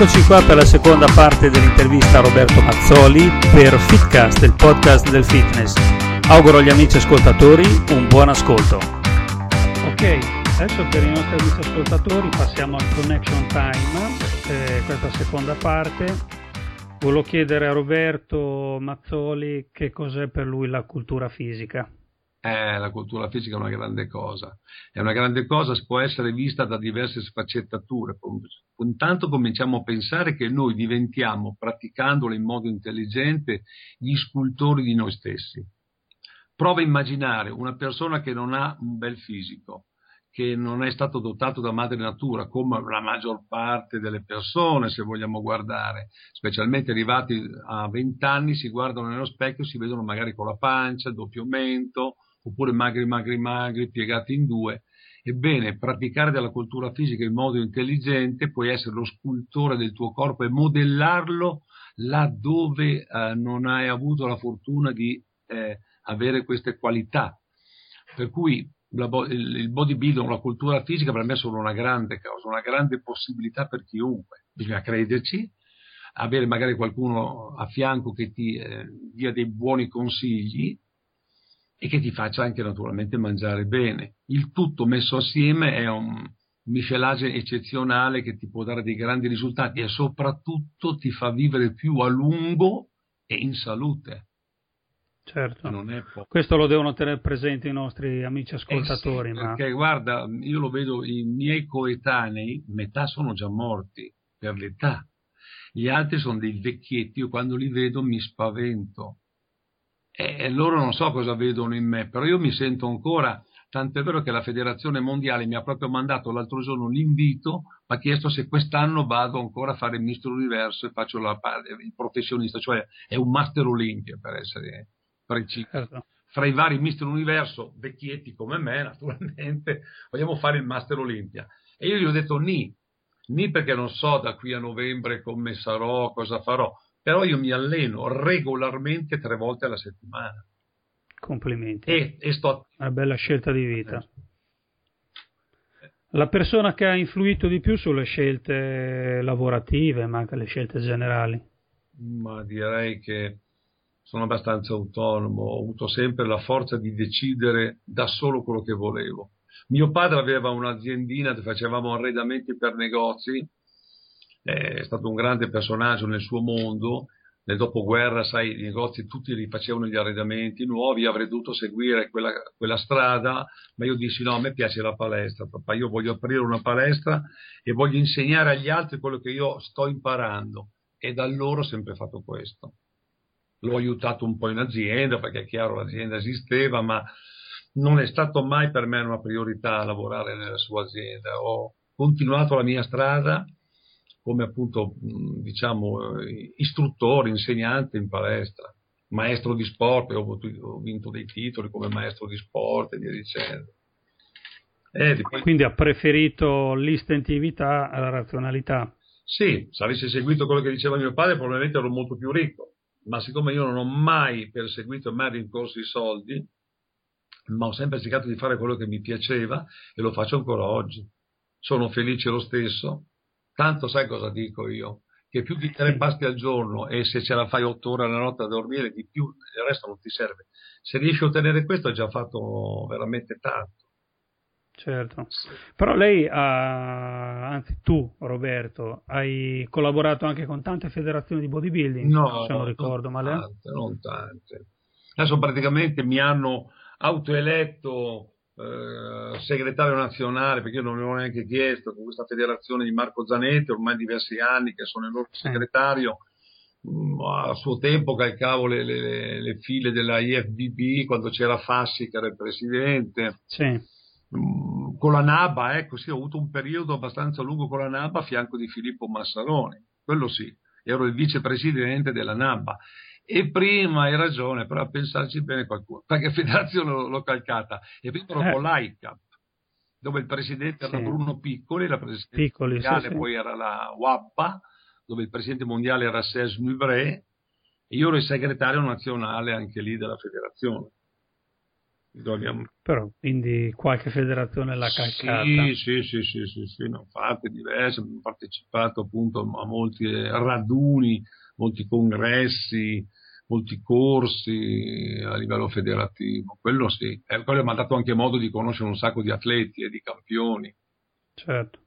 Eccoci qua per la seconda parte dell'intervista a Roberto Mazzoli per Fitcast, il podcast del fitness. Auguro agli amici ascoltatori un buon ascolto. Ok, adesso per i nostri amici ascoltatori passiamo al connection time, eh, questa seconda parte. Volevo chiedere a Roberto Mazzoli che cos'è per lui la cultura fisica. Eh, la cultura fisica è una grande cosa. È una grande cosa, può essere vista da diverse sfaccettature. Intanto cominciamo a pensare che noi diventiamo, praticandola in modo intelligente, gli scultori di noi stessi. Prova a immaginare una persona che non ha un bel fisico, che non è stato dotato da madre natura, come la maggior parte delle persone, se vogliamo guardare, specialmente arrivati a 20 anni, si guardano nello specchio, si vedono magari con la pancia, doppio mento, oppure magri, magri, magri, piegati in due. Ebbene, praticare della cultura fisica in modo intelligente puoi essere lo scultore del tuo corpo e modellarlo laddove eh, non hai avuto la fortuna di eh, avere queste qualità. Per cui la, il bodybuilding, la cultura fisica per me sono una grande cosa, una grande possibilità per chiunque. Bisogna crederci, avere magari qualcuno a fianco che ti eh, dia dei buoni consigli e che ti faccia anche naturalmente mangiare bene. Il tutto messo assieme è un miscelage eccezionale che ti può dare dei grandi risultati e soprattutto ti fa vivere più a lungo e in salute. Certo, questo lo devono tenere presente i nostri amici ascoltatori. Eh sì, ma... Perché guarda, io lo vedo, i miei coetanei, metà sono già morti per l'età, gli altri sono dei vecchietti, io quando li vedo mi spavento e loro non so cosa vedono in me, però io mi sento ancora, tanto è vero che la federazione mondiale mi ha proprio mandato l'altro giorno l'invito, mi ha chiesto se quest'anno vado ancora a fare il Mister Universo e faccio la, il professionista, cioè è un Master Olympia per essere preciso. Certo. Fra i vari Mister Universo, vecchietti come me naturalmente, vogliamo fare il Master Olympia. E io gli ho detto ni, ni perché non so da qui a novembre come sarò, cosa farò, però io mi alleno regolarmente tre volte alla settimana. Complimenti. E, e sto... Una bella scelta di vita. Eh. La persona che ha influito di più sulle scelte lavorative, ma anche le scelte generali? Ma direi che sono abbastanza autonomo, ho avuto sempre la forza di decidere da solo quello che volevo. Mio padre aveva un'aziendina dove facevamo arredamenti per negozi è stato un grande personaggio nel suo mondo. Nel dopoguerra, sai, i negozi tutti rifacevano gli arredamenti nuovi, avrei dovuto seguire quella, quella strada, ma io dissi no, a me piace la palestra, papà, io voglio aprire una palestra e voglio insegnare agli altri quello che io sto imparando. E da allora ho sempre fatto questo. L'ho aiutato un po' in azienda, perché è chiaro l'azienda esisteva, ma non è stato mai per me una priorità lavorare nella sua azienda. Ho continuato la mia strada come appunto diciamo istruttore, insegnante in palestra, maestro di sport, ho, ho vinto dei titoli come maestro di sport e via dicendo. Eh. Quindi ha preferito l'istentività alla razionalità. Sì, se avessi seguito quello che diceva mio padre probabilmente ero molto più ricco, ma siccome io non ho mai perseguito e mai rincorso i soldi, ma ho sempre cercato di fare quello che mi piaceva e lo faccio ancora oggi. Sono felice lo stesso, Tanto sai cosa dico io? Che più di tre pasti al giorno e se ce la fai otto ore alla notte a dormire, di più il resto non ti serve. Se riesci a ottenere questo hai già fatto veramente tanto. Certo, però lei ha, anzi tu Roberto, hai collaborato anche con tante federazioni di bodybuilding, no, se non ricordo male. Tante, non tante. Adesso praticamente mi hanno autoeletto eh, segretario nazionale, perché io non avevo neanche chiesto, con questa federazione di Marco Zanetti, ormai diversi anni che sono il loro segretario, mm, a suo tempo calcavo le, le, le, file della IFBB quando c'era Fassi che era il presidente. Sì. Mm, con la NABA, ecco sì, ho avuto un periodo abbastanza lungo con la NABA a fianco di Filippo Massaroni, quello sì, ero il vicepresidente della NABA e prima hai ragione, però a pensarci bene qualcuno, perché federazione l'ho calcata, e prima ero eh. con l'ICAP, dove il presidente era Bruno Piccoli, la presidente Piccoli, mondiale, sì, poi era la WAPPA, dove il presidente mondiale era Serge Nuvre, e io ero il segretario nazionale anche lì della federazione. Abbiamo... Però quindi qualche federazione l'ha calcata. Sì, sì, sì, sì, sì, sì, ne ho fatte diverse, ho partecipato appunto a molti raduni, molti congressi, molti corsi a livello federativo, quello sì, e quello mi ha dato anche modo di conoscere un sacco di atleti e di campioni. Certo.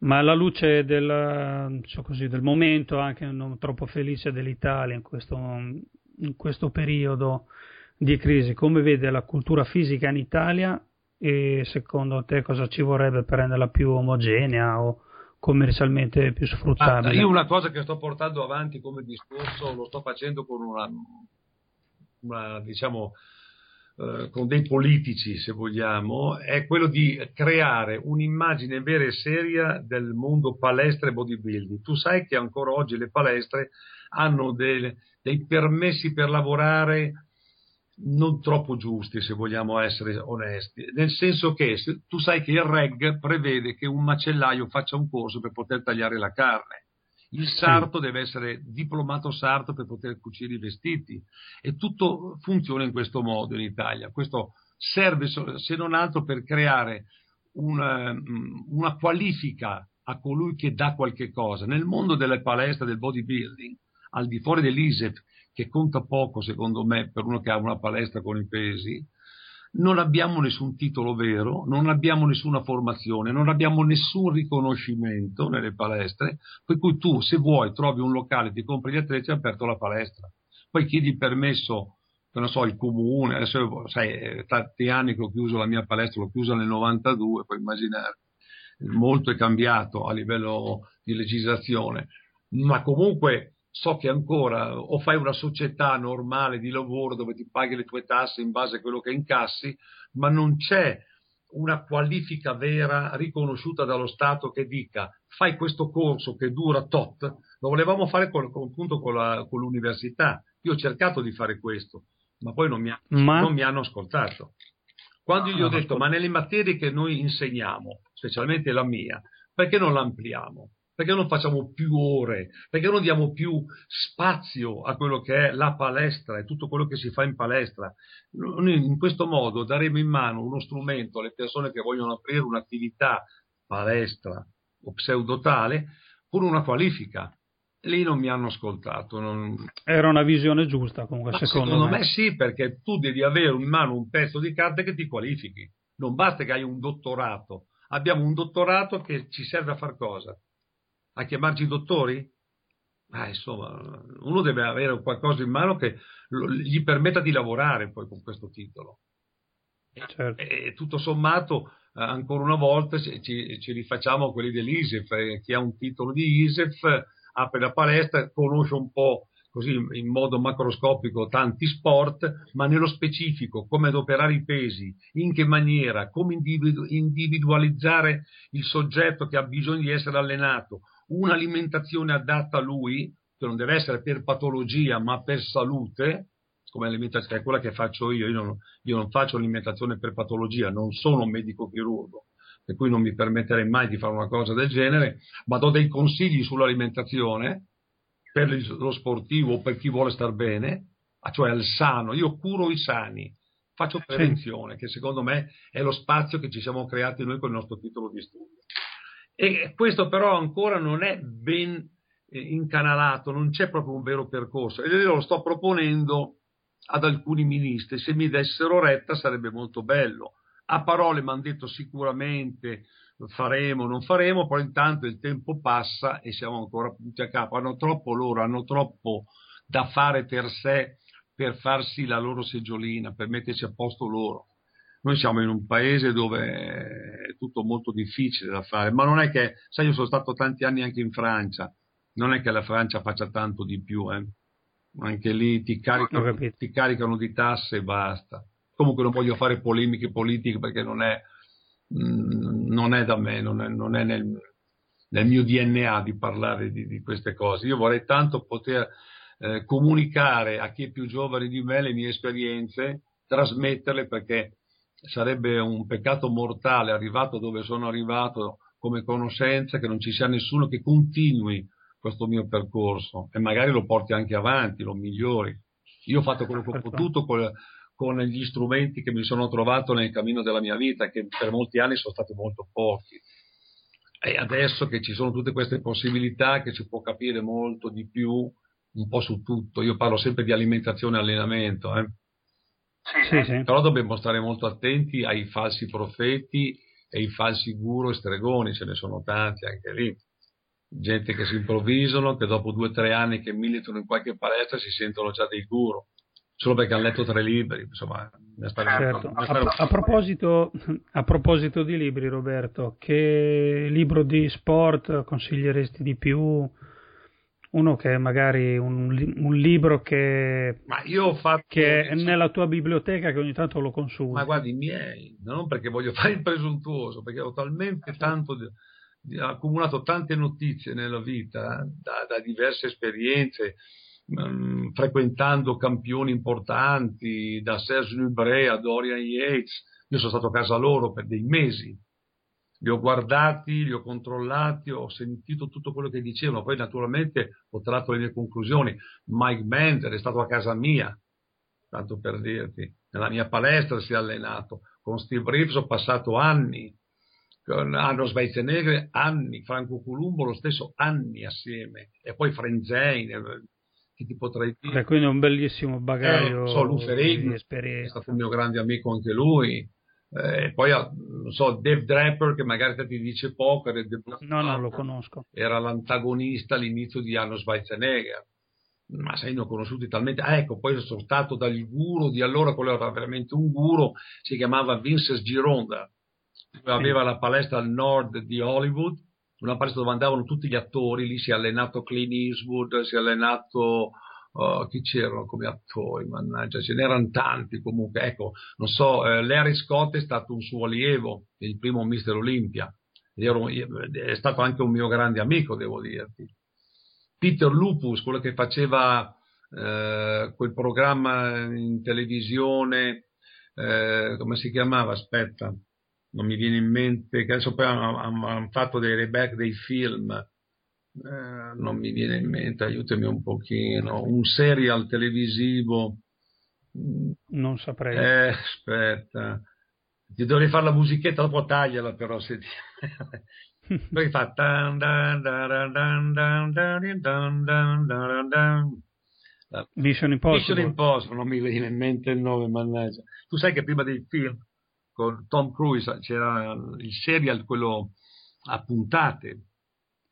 Ma alla luce del, so così, del, momento anche non troppo felice dell'Italia in questo, in questo periodo di crisi, come vede la cultura fisica in Italia e secondo te cosa ci vorrebbe per renderla più omogenea o commercialmente più sfruttabile? Ah, io una cosa che sto portando avanti come discorso lo sto facendo con una, una diciamo, eh, con dei politici, se vogliamo, è quello di creare un'immagine vera e seria del mondo palestra e bodybuilding. Tu sai che ancora oggi le palestre hanno dei, dei permessi per lavorare non troppo giusti, se vogliamo essere onesti, nel senso che tu sai che il REG prevede che un macellaio faccia un corso per poter tagliare la carne. Il sarto sì. deve essere diplomato sarto per poter cucire i vestiti e tutto funziona in questo modo in Italia. Questo serve se non altro per creare una, una qualifica a colui che dà qualche cosa. Nel mondo delle palestre del bodybuilding, al di fuori dell'ISEP, che conta poco secondo me per uno che ha una palestra con i pesi, non abbiamo nessun titolo vero, non abbiamo nessuna formazione, non abbiamo nessun riconoscimento nelle palestre, per cui tu se vuoi trovi un locale, ti compri gli attrezzi e hai aperto la palestra. Poi chiedi il permesso, non so, il comune, adesso sai, tanti anni che ho chiuso la mia palestra, l'ho chiusa nel 92, puoi immaginare, molto è cambiato a livello di legislazione, ma comunque so che ancora o fai una società normale di lavoro dove ti paghi le tue tasse in base a quello che incassi, ma non c'è una qualifica vera riconosciuta dallo Stato che dica fai questo corso che dura tot, lo volevamo fare con, appunto con, la, con l'università. Io ho cercato di fare questo, ma poi non mi, ha, ma... non mi hanno ascoltato. Quando gli ho detto, ma nelle materie che noi insegniamo, specialmente la mia, perché non l'ampliamo? Perché non facciamo più ore? Perché non diamo più spazio a quello che è la palestra e tutto quello che si fa in palestra? In questo modo daremo in mano uno strumento alle persone che vogliono aprire un'attività palestra o pseudotale con una qualifica. Lì non mi hanno ascoltato. Non... Era una visione giusta comunque, secondo, secondo me. me sì, perché tu devi avere in mano un pezzo di carta che ti qualifichi. Non basta che hai un dottorato. Abbiamo un dottorato che ci serve a far cosa? A chiamarci dottori? Ah, insomma, uno deve avere qualcosa in mano che gli permetta di lavorare poi con questo titolo. Certo. E, tutto sommato, eh, ancora una volta ci, ci rifacciamo a quelli dell'ISEF. Eh, chi ha un titolo di ISEF apre la palestra, conosce un po' così in modo macroscopico tanti sport, ma nello specifico come adoperare i pesi, in che maniera, come individu- individualizzare il soggetto che ha bisogno di essere allenato, un'alimentazione adatta a lui, che non deve essere per patologia ma per salute, come l'alimentazione è quella che faccio io, io non, io non faccio alimentazione per patologia, non sono un medico chirurgo, per cui non mi permetterei mai di fare una cosa del genere, ma do dei consigli sull'alimentazione per lo sportivo o per chi vuole star bene, cioè al sano, io curo i sani, faccio prevenzione, che secondo me è lo spazio che ci siamo creati noi con il nostro titolo di studio. E questo però ancora non è ben eh, incanalato, non c'è proprio un vero percorso e io lo sto proponendo ad alcuni ministri, se mi dessero retta sarebbe molto bello. A parole mi hanno detto sicuramente faremo, non faremo, però intanto il tempo passa e siamo ancora punti a capo. Hanno troppo loro, hanno troppo da fare per sé, per farsi la loro seggiolina, per mettersi a posto loro. Noi siamo in un paese dove è tutto molto difficile da fare, ma non è che, sai, io sono stato tanti anni anche in Francia, non è che la Francia faccia tanto di più, eh. anche lì ti caricano, ti caricano, di tasse e basta. Comunque non voglio fare polemiche politiche perché non è, mm, non è da me, non è, non è nel, nel, mio DNA di parlare di, di, queste cose. Io vorrei tanto poter eh, comunicare a chi è più giovane di me le mie esperienze, trasmetterle perché sarebbe un peccato mortale arrivato dove sono arrivato come conoscenza che non ci sia nessuno che continui questo mio percorso e magari lo porti anche avanti, lo migliori. Io ho fatto quello che ho potuto con, con gli strumenti che mi sono trovato nel cammino della mia vita, che per molti anni sono stati molto pochi. E adesso che ci sono tutte queste possibilità, che si può capire molto di più, un po' su tutto. Io parlo sempre di alimentazione e allenamento, eh. Sì, sì. però dobbiamo stare molto attenti ai falsi profeti e ai falsi guru e stregoni, ce ne sono tanti anche lì. Gente che si improvvisano, che dopo due o tre anni che militano in qualche palestra si sentono già dei guru solo perché hanno letto tre libri. Insomma, certo. a, a, proposito, a, proposito, di libri, Roberto, che libro di sport consiglieresti di più? Uno che è magari un, un libro che, fatto, che è nella tua biblioteca che ogni tanto lo consumi. Ma guardi, i miei, non perché voglio fare il presuntuoso, perché ho talmente tanto di, di, accumulato tante notizie nella vita da, da diverse esperienze um, frequentando campioni importanti, da Serge Nubret a Dorian Yates. Io sono stato a casa loro per dei mesi, li ho guardati, li ho controllati, ho sentito tutto quello che dicevano, poi naturalmente ho tratto le mie conclusioni. Mike Bender è stato a casa mia, tanto per dirti, nella mia palestra si è allenato, con Steve Reeves ho passato anni, con Arno Schwarzenegger anni, Franco Columbo lo stesso anni assieme, e poi Frenzane, che ti potrei dire. Beh, quindi è un bellissimo bagaglio eh, so, di esperienza. È stato un mio grande amico anche lui. Eh, poi non so, Dave Draper che magari ti dice poco no, non lo conosco. Era l'antagonista all'inizio di Arno Schwarzenegger. Ma sai ne ho conosciuti talmente. Ah, ecco poi sono stato dal guru di allora quello era veramente un guru si chiamava Vince Gironda. Aveva la palestra al nord di Hollywood una palestra dove andavano tutti gli attori, lì si è allenato Clint Eastwood, si è allenato uh, chi c'erano come attori, mannaggia, ce n'erano tanti comunque, ecco, non so, eh, Larry Scott è stato un suo allievo, il primo Mister Olympia, è stato anche un mio grande amico, devo dirti. Peter Lupus, quello che faceva eh, quel programma in televisione, eh, come si chiamava? Aspetta, non mi viene in mente, che adesso poi hanno, hanno fatto dei reback dei film, eh, non mi viene in mente, aiutami un pochino, un serial televisivo. Non saprei. Eh, aspetta, ti dovrei fare la musichetta, dopo tagliala però se ti... Poi fa Mission Impossible. Mission Impossible, non mi viene in mente il nome, mannaggia. Tu sai che prima dei film con Tom Cruise c'era il serial, quello a puntate.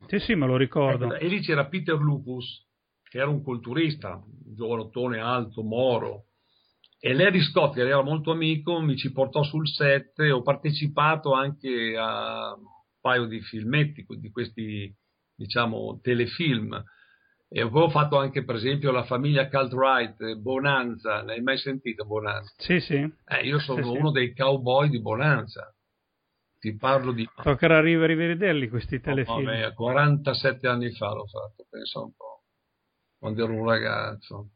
Sì, sì, me lo ricordo. Ecco, e lì c'era Peter Lupus, che era un culturista, giovanottone alto, moro. E Larry Scott, che era molto amico, mi ci portò sul set ho partecipato anche a un paio di filmetti, di questi, diciamo, telefilm e avevo fatto anche, per esempio, la famiglia Caltright, Bonanza. L'hai mai sentito Bonanza? Sì, sì. Eh, io sono sì, uno sì. dei cowboy di Bonanza. Ti parlo di... Toccherà rivederli questi telefilm. Oh, vabbè, 47 anni fa l'ho fatto, pensa un po'. Quando ero un ragazzo.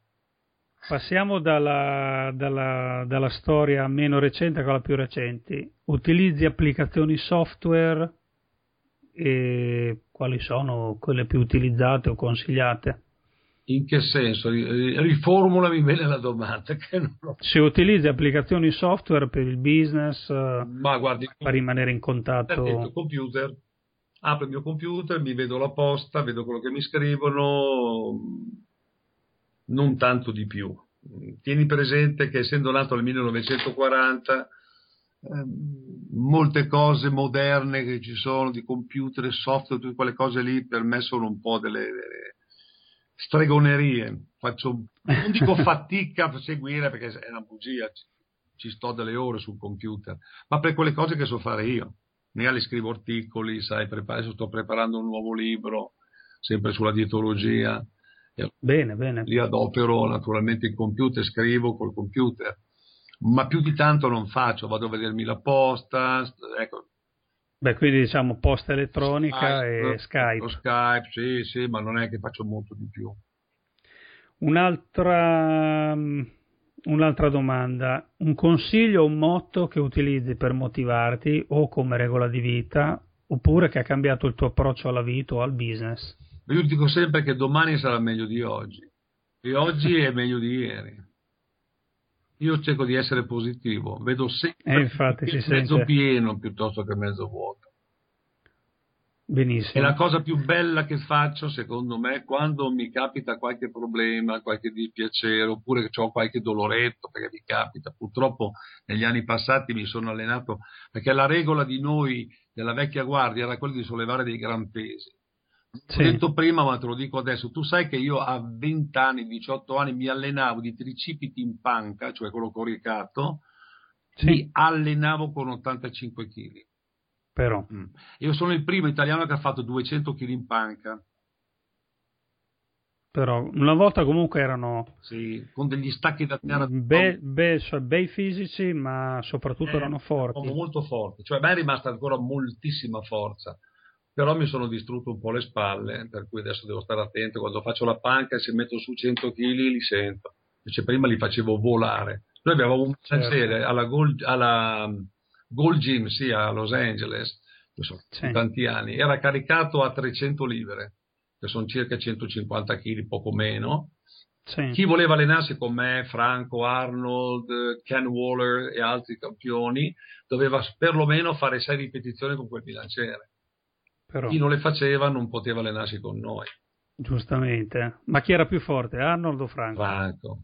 Passiamo dalla, dalla, dalla storia meno recente a quella più recente. Utilizzi applicazioni software e quali sono quelle più utilizzate o consigliate? In che senso? Riformulami bene la domanda. Ho... Se utilizzi applicazioni software per il business, Ma guardi, per rimanere in contatto. Il computer, apro il mio computer, mi vedo la posta, vedo quello che mi scrivono, non tanto di più. Tieni presente che essendo nato nel 1940 Ehm, molte cose moderne che ci sono di computer software, tutte quelle cose lì per me sono un po' delle stregonerie. Faccio, non dico fatica a seguire perché è una bugia, ci, sto delle ore sul computer, ma per quelle cose che so fare io. Magari scrivo articoli, sai, adesso sto preparando un nuovo libro, sempre sulla dietologia. Bene, bene. Li adopero naturalmente in computer, scrivo col computer ma più di tanto non faccio, vado a vedermi la posta, ecco. Beh, quindi diciamo posta elettronica Skype, e Skype. Skype, sì, sì, ma non è che faccio molto di più. Un'altra, un'altra domanda, un consiglio o un motto che utilizzi per motivarti o come regola di vita, oppure che ha cambiato il tuo approccio alla vita o al business? Io dico sempre che domani sarà meglio di oggi e oggi è meglio di ieri. Io cerco di essere positivo, vedo sempre eh, infatti, il mezzo sente. pieno piuttosto che mezzo vuoto. Benissimo. E la cosa più bella che faccio, secondo me, quando mi capita qualche problema, qualche dispiacere, oppure che ho qualche doloretto, perché mi capita, purtroppo negli anni passati mi sono allenato, perché la regola di noi della vecchia guardia era quella di sollevare dei gran pesi. Sì. Ho detto prima, ma te lo dico adesso, tu sai che io a 20 anni, 18 anni mi allenavo di tricipiti in panca, cioè quello coricato, sì. mi allenavo con 85 kg. Però. Mm. Io sono il primo italiano che ha fatto 200 kg in panca. Però una volta comunque erano sì, con degli stacchi da terra be, be, cioè, bei fisici, ma soprattutto eh, erano forti. Molto forti, cioè a me è rimasta ancora moltissima forza, però mi sono distrutto un po' le spalle, per cui adesso devo stare attento quando faccio la panca e se metto su 100 kg li sento. Invece prima li facevo volare. Noi avevamo un cancelliere certo. alla, Gold, alla Gold Gym, sì, a Los Angeles, so, sì. tanti anni, era caricato a 300 libere, che sono circa 150 kg, poco meno. Sì. Chi voleva allenarsi con me, Franco, Arnold, Ken Waller e altri campioni, doveva perlomeno fare sei ripetizioni con quel bilanciere. Però. Chi non le faceva non poteva allenarsi con noi. Giustamente. Ma chi era più forte, Arnold o Franco? Franco.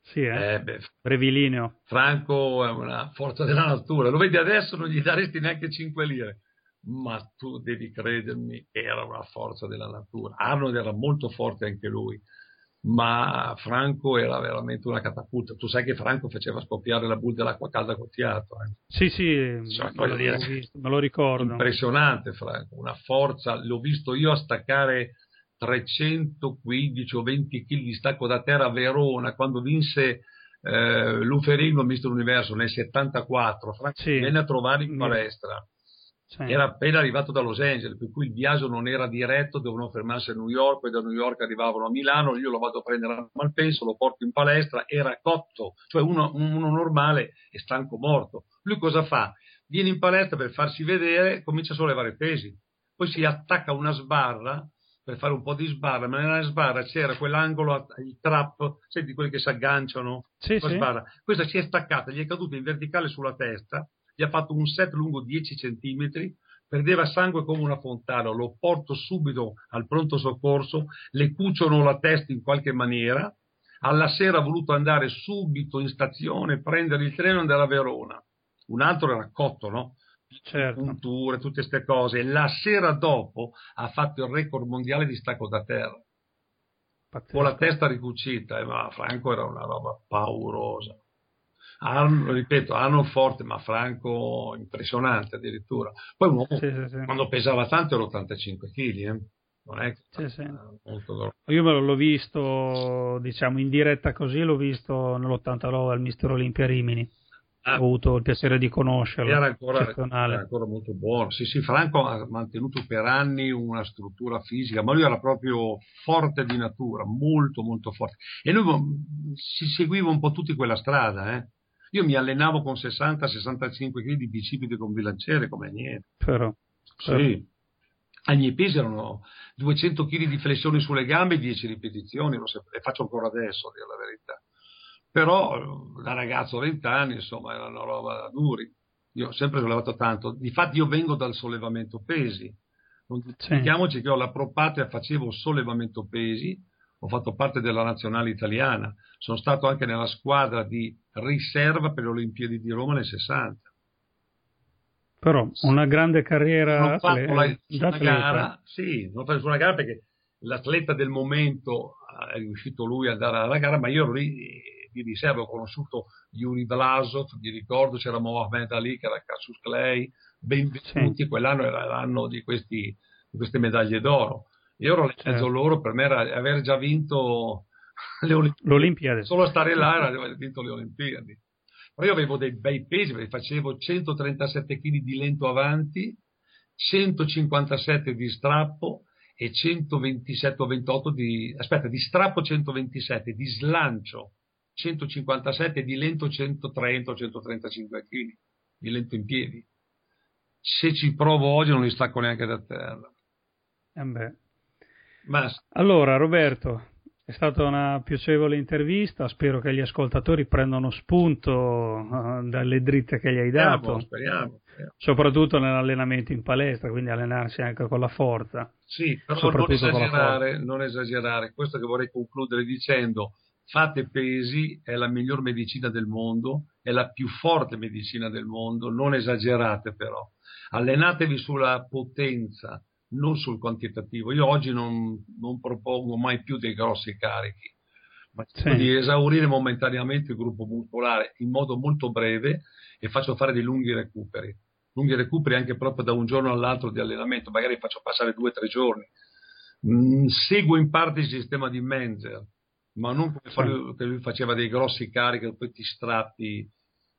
Sì, eh? Eh beh, Brevilineo. Franco è una forza della natura. Lo vedi adesso, non gli daresti neanche 5 lire. Ma tu devi credermi, era una forza della natura. Arnold era molto forte anche lui, ma Franco era veramente una catapulta. Tu sai che Franco faceva scoppiare la bulla dell'acqua calda col fiato. Eh? Sì, sì, Cioè, me, dire, visto, me lo ricordo. Impressionante Franco, una forza. L'ho visto io a staccare 315 o 20 kg di stacco da terra a Verona quando vinse eh, Luferino Mister Universo nel 74 Franco Sì. venne a trovare in Mm. palestra Sì. era appena arrivato da Los Angeles per cui il viaggio non era diretto dovevano fermarsi a New York poi da New York arrivavano a Milano io lo vado a prendere a Malpenso lo porto in palestra era cotto cioè uno, uno normale è stanco morto lui cosa fa? viene in palestra per farsi vedere comincia a sollevare pesi poi si attacca a una sbarra per fare un po' di sbarra, ma nella sbarra c'era quell'angolo, il trap, senti quelli che si agganciano, Sì, sì. sbarra. Questa si è staccata, gli è caduta in verticale sulla testa, gli ha fatto un set lungo 10 centimetri, perdeva sangue come una fontana, lo porto subito al pronto soccorso, le cuciono la testa in qualche maniera, alla sera ha voluto andare subito in stazione, prendere il treno e andare a Verona. Un altro era cotto, no? Certo. punture, tutte queste cose. La sera dopo ha fatto il record mondiale di stacco da terra, Pazzesco. con la testa ricucita, eh, ma Franco era una roba paurosa. Arno, ripeto, Arno forte, ma Franco impressionante addirittura. Poi un uomo, Sì, sì, quando pesava tanto era 85 kg, eh? non è che Sì, molto. Io me lo- l'ho visto, diciamo, in diretta così, l'ho visto nell'89 al Mister Olimpia Rimini. Ah. Ho avuto il piacere di conoscerlo. Era ancora, era ancora molto buono. Sì, sì, Franco ha mantenuto per anni una struttura fisica, ma lui era proprio forte di natura, molto, molto forte. E lui mm, si seguiva un po' tutti quella strada, eh. Io mi allenavo con 60-65 kg di bicipite con bilanciere come niente. Però, però- Sì. Ai miei pesi erano 200 kg di flessioni sulle gambe e 10 ripetizioni, lo sap- le faccio ancora adesso, a dire la verità. Però eh, da ragazzo a 20 anni, insomma, era una roba duri. Io ho sempre sollevato tanto. Difatti io vengo dal sollevamento pesi. Non dimentichiamoci che ho la propatria, facevo sollevamento pesi, ho fatto parte della nazionale italiana, sono stato anche nella squadra di riserva per le Olimpiadi di Roma nel 60. però una grande carriera Non fatto la, una atleta. gara, sì, non ho fatto una gara perché l'atleta del momento eh, è riuscito lui ad andare alla gara, ma io ero lì eh, di riserva, ho conosciuto Yuri Vlasov, mi ricordo c'era Mohamed Ali che era Cassius Clay, benvenuti, quell'anno era l'anno di, questi, di queste medaglie d'oro. Io ero mezzo Certo. loro, per me era aver già vinto le Olimpiadi. L'Olimpiade. Solo stare là era aver vinto le Olimpiadi. Però io avevo dei bei pesi, perché facevo 137 kg di lento avanti, 157 di strappo e 127 o 28 di, aspetta, di strappo 127, di slancio 157 e di lento 130 o 135 kg, di lento in piedi. Se ci provo oggi non li stacco neanche da terra. Eh beh. Ma Allora, Roberto, È stata una piacevole intervista, spero che gli ascoltatori prendano spunto uh, dalle dritte che gli hai dato. Speriamo, speriamo. Soprattutto nell'allenamento in palestra, quindi allenarsi anche con la forza. Sì, però non esagerare, non esagerare. Questo che vorrei concludere dicendo, fate pesi, è la miglior medicina del mondo, è la più forte medicina del mondo, non esagerate però. Allenatevi sulla potenza, non sul quantitativo. Io oggi non, non propongo mai più dei grossi carichi, ma sì. di esaurire momentaneamente il gruppo muscolare in modo molto breve e faccio fare dei lunghi recuperi. Lunghi recuperi anche proprio da un giorno all'altro di allenamento, magari faccio passare due o tre giorni. Mm, seguo in parte il sistema di Menzer, ma non come sì. lui, lui faceva dei grossi carichi poi ti strappi,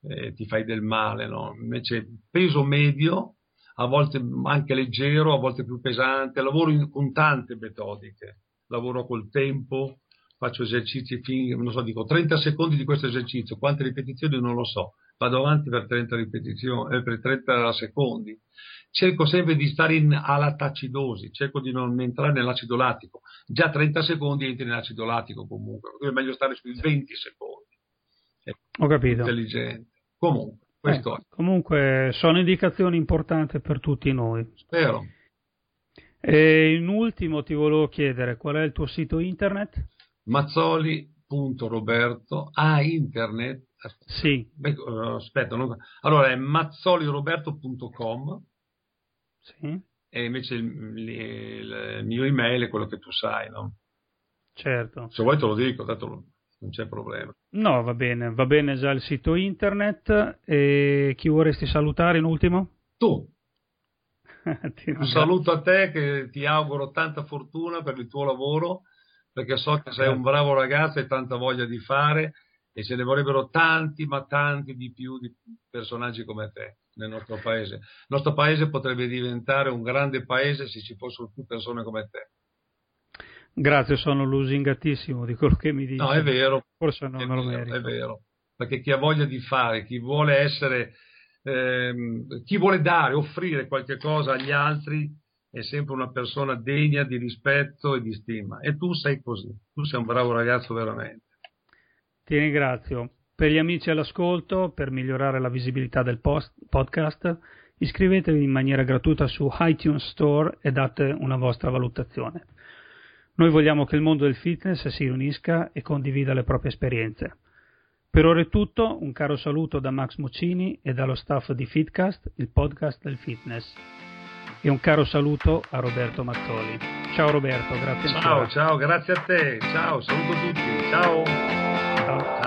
eh, ti fai del male. No? Invece peso medio, a volte anche leggero, a volte più pesante, lavoro in, con tante metodiche, lavoro col tempo, faccio esercizi, fin, non so, dico 30 secondi di questo esercizio, quante ripetizioni non lo so, vado avanti per 30, ripetizioni, eh, per 30 secondi. Cerco sempre di stare in alatacidosi, cerco di non entrare nell'acido lattico. Già 30 secondi entri nell'acido lattico comunque, è meglio stare sui 20 secondi. È Ho capito. Intelligente. Comunque. Questo eh, Comunque sono indicazioni importanti per tutti noi. Spero. E in ultimo ti volevo chiedere qual è il tuo sito internet? Mazzoli.roberto. Ah, internet? Sì. Beh, aspetta, non... allora è mazzoliroberto.com. Sì. E invece il, il, il, mio email è quello che tu sai, no? Certo. Se vuoi te lo dico, dato lo non c'è problema. No, va bene, va bene già il sito internet. E chi vorresti salutare in ultimo? Tu. Un saluto a te che ti auguro tanta fortuna per il tuo lavoro, perché so che sei un bravo ragazzo e tanta voglia di fare e ce ne vorrebbero tanti, ma tanti di più di personaggi come te nel nostro paese. Il nostro paese potrebbe diventare un grande paese se ci fossero più persone come te. Grazie, sono lusingatissimo di quello che mi dici. No, è vero. Forse non me lo vero, merito. È vero, perché chi ha voglia di fare, chi vuole essere, ehm, chi vuole dare, offrire qualche cosa agli altri, è sempre una persona degna di rispetto e di stima. E tu sei così, tu sei un bravo ragazzo veramente. Ti ringrazio. Per gli amici all'ascolto, per migliorare la visibilità del post- podcast, iscrivetevi in maniera gratuita su iTunes Store e date una vostra valutazione. Noi vogliamo che il mondo del fitness si unisca e condivida le proprie esperienze. Per ora è tutto, un caro saluto da Max Muccini e dallo staff di Fitcast, il podcast del fitness. E un caro saluto a Roberto Mazzoli. Ciao Roberto, grazie ciao, ancora. Ciao, grazie a te. Ciao, saluto tutti. Ciao.